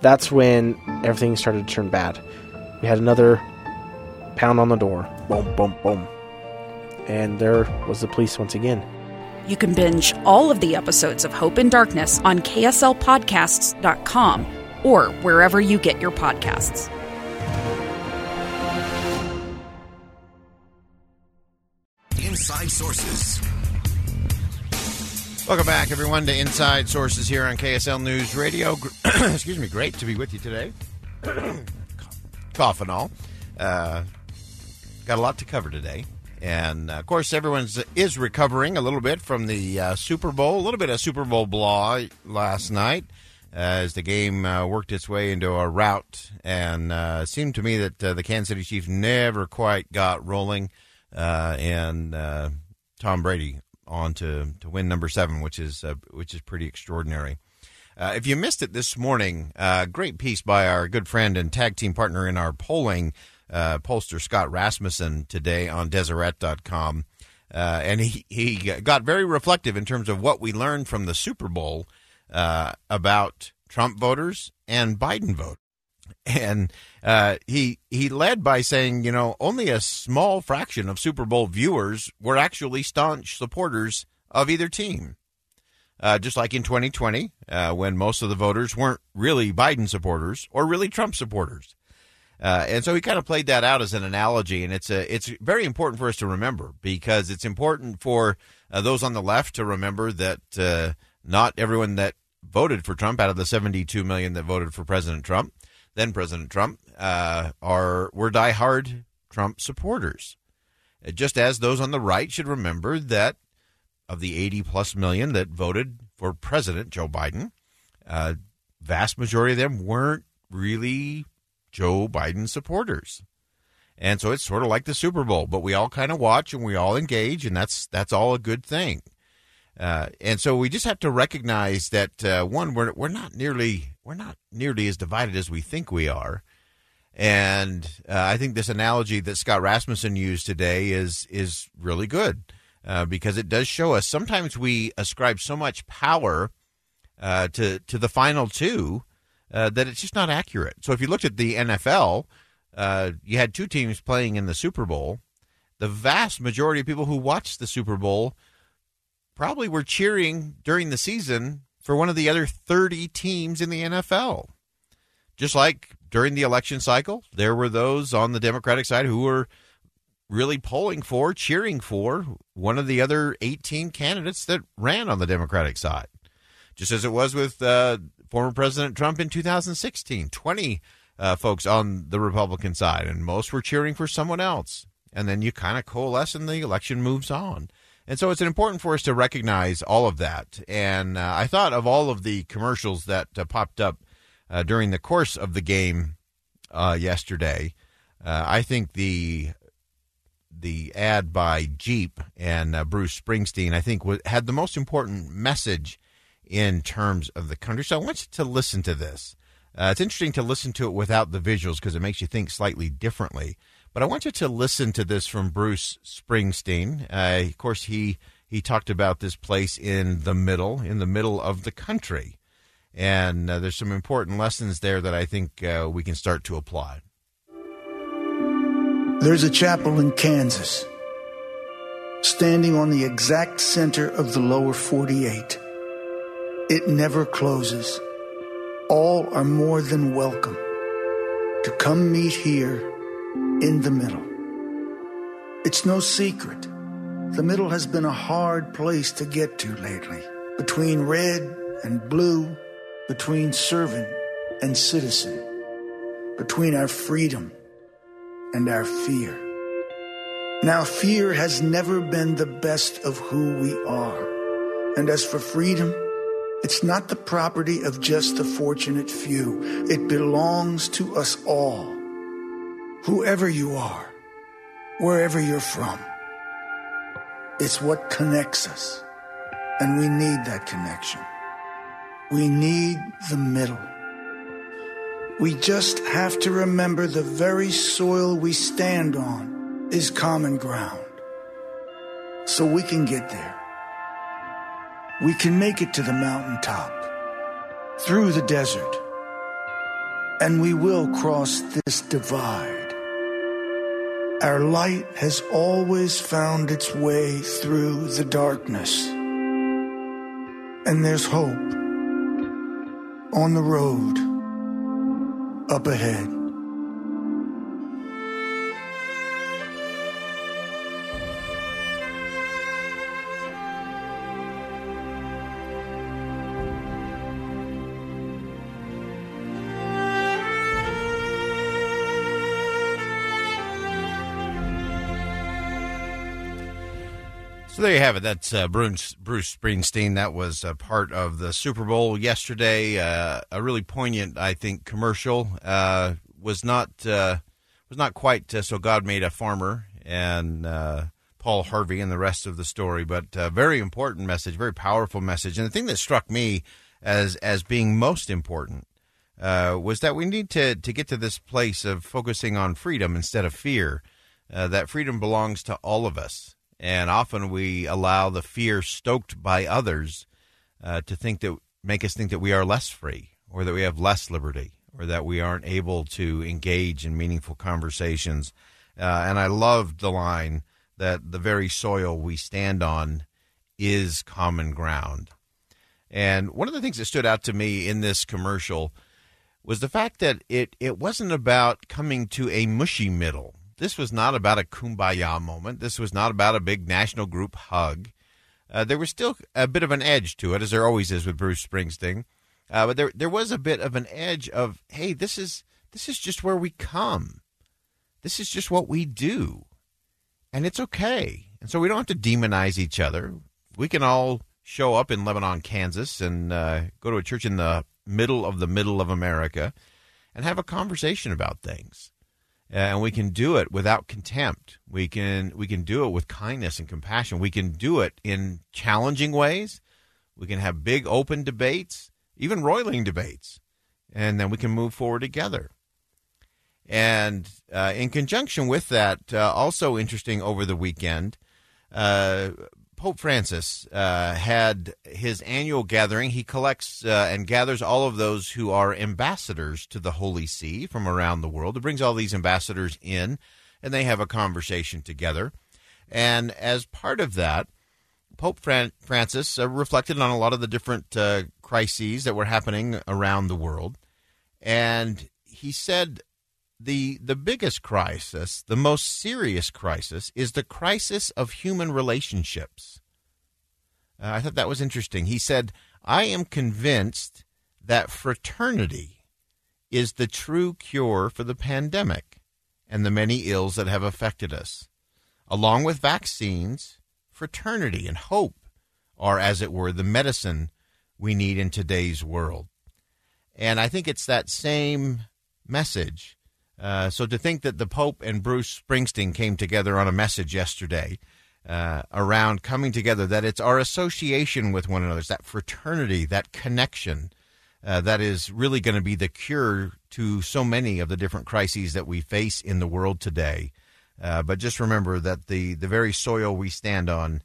That's when everything started to turn bad. We had another pound on the door. Boom, boom, boom. And there was the police once again. You can binge all of the episodes of Hope in Darkness on KSLPodcasts.com or wherever you get your podcasts. Inside Sources. Welcome back, everyone, to Inside Sources here on KSL News Radio. Excuse me, great to be with you today. Cough and all. Uh, got a lot to cover today. And uh, of course, everyone is recovering a little bit from the uh, Super Bowl, a little bit of Super Bowl blah last night as the game uh, worked its way into a rout. And uh, it seemed to me that uh, the Kansas City Chiefs never quite got rolling. and Tom Brady on to, to win number seven, which is which is pretty extraordinary. Uh, if you missed it this morning, uh, great piece by our good friend and tag team partner in our polling, uh, pollster Scott Rasmussen, today on Deseret.com. Uh, and he, he got very reflective in terms of what we learned from the Super Bowl uh, about Trump voters and Biden voters. And uh, he he led by saying, you know, only a small fraction of Super Bowl viewers were actually staunch supporters of either team. Uh, just like in 2020, uh, when most of the voters weren't really Biden supporters or really Trump supporters. Uh, and so he kind of played that out as an analogy, and it's a, it's very important for us to remember because it's important for uh, those on the left to remember that uh, not everyone that voted for Trump out of the 72 million that voted for President Trump, then President Trump, uh, are were diehard Trump supporters. Just as those on the right should remember that of the 80 plus million that voted for President Joe Biden, uh, vast majority of them weren't really Joe Biden supporters. And so it's sort of like the Super Bowl, but we all kind of watch and we all engage, and that's that's all a good thing. Uh, and so we just have to recognize that uh, one, we're we're not nearly we're not nearly as divided as we think we are. And uh, I think this analogy that Scott Rasmussen used today is is really good uh, because it does show us sometimes we ascribe so much power uh, to to the final two uh, that it's just not accurate. So if you looked at the NFL, uh, you had two teams playing in the Super Bowl. The vast majority of people who watched the Super Bowl probably were cheering during the season for one of the other 30 teams in the NFL. Just like during the election cycle, there were those on the Democratic side who were really polling for, cheering for one of the other 18 candidates that ran on the Democratic side. Just as it was with uh, former President Trump in 2016, 20 uh, folks on the Republican side, and most were cheering for someone else. And then you kind of coalesce and the election moves on. And so it's important for us to recognize all of that. And uh, I thought of all of the commercials that uh, popped up uh, during the course of the game uh, yesterday. I think the the ad by Jeep and uh, Bruce Springsteen, I think, w- had the most important message in terms of the country. So I want you to listen to this. Uh, it's interesting to listen to it without the visuals because it makes you think slightly differently. But I want you to listen to this from Bruce Springsteen. Uh, of course, he he talked about this place in the middle, in the middle of the country, and uh, there's some important lessons there that I think uh, we can start to apply. There's a chapel in Kansas, standing on the exact center of the lower 48. It never closes. All are more than welcome to come meet here in the middle. It's no secret. The middle has been a hard place to get to lately, between red and blue, between servant and citizen, between our freedom and our fear. Now, fear has never been the best of who we are. And as for freedom, It's not the property of just the fortunate few. It belongs to us all. Whoever you are, wherever you're from. It's what connects us. And we need that connection. We need the middle. We just have to remember the very soil we stand on is common ground. So we can get there. We can make it to the mountaintop, through the desert, and we will cross this divide. Our light has always found its way through the darkness. And there's hope on the road up ahead. So there you have it. That's uh, Bruce, Bruce Springsteen. That was a part of the Super Bowl yesterday. Uh, a really poignant, I think, commercial. Uh, was not uh, was not quite uh, so. God made a farmer and uh, Paul Harvey and the rest of the story, but very important message, very powerful message. And the thing that struck me as as being most important was that we need to to get to this place of focusing on freedom instead of fear. that freedom belongs to all of us and often we allow the fear stoked by others uh, to think that make us think that we are less free or that we have less liberty or that we aren't able to engage in meaningful conversations. Uh, and I loved the line that the very soil we stand on is common ground. And one of the things that stood out to me in this commercial was the fact that it, it wasn't about coming to a mushy middle this was not about a kumbaya moment. This was not about a big national group hug. Uh, there was still a bit of an edge to it, as there always is with Bruce Springsteen. Uh, but there there was a bit of an edge of, hey, this is this is just where we come. This is just what we do, and it's okay. And so we don't have to demonize each other. We can all show up in Lebanon, Kansas, and uh, go to a church in the middle of the middle of America, and have a conversation about things and we can do it without contempt. We can we can do it with kindness and compassion. We can do it in challenging ways. We can have big open debates, even roiling debates, and then we can move forward together. And uh, in conjunction with that, uh, also interesting over the weekend, uh, Pope Francis uh, had his annual gathering. He collects uh, and gathers all of those who are ambassadors to the Holy See from around the world. He brings all these ambassadors in, and they have a conversation together. And as part of that, Pope Fran- Francis uh, reflected on a lot of the different uh, crises that were happening around the world. And he said the the biggest crisis, the most serious crisis, is the crisis of human relationships. Uh, I thought that was interesting. He said, "I am convinced that fraternity is the true cure for the pandemic and the many ills that have affected us. Along with vaccines, fraternity and hope are, as it were, the medicine we need in today's world." And I think it's that same message uh, so to think that the Pope and Bruce Springsteen came together on a message yesterday uh, around coming together, that it's our association with one another, it's that fraternity, that connection, uh, that is really going to be the cure to so many of the different crises that we face in the world today. Uh, but just remember that the, the very soil we stand on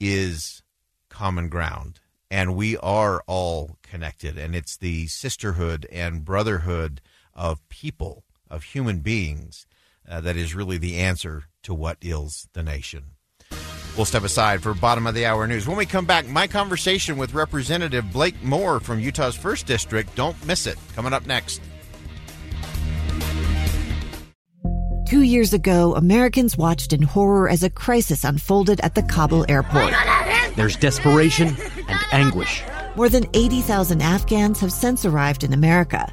is common ground, and we are all connected, and it's the sisterhood and brotherhood of people of human beings uh, that is really the answer to what ails the nation. We'll step aside for bottom of the hour news. When we come back, my conversation with Representative Blake Moore from Utah's 1st District. Don't miss it. Coming up next. Two years ago, Americans watched in horror as a crisis unfolded at the Kabul airport. There's desperation and anguish. More than 80,000 Afghans have since arrived in America.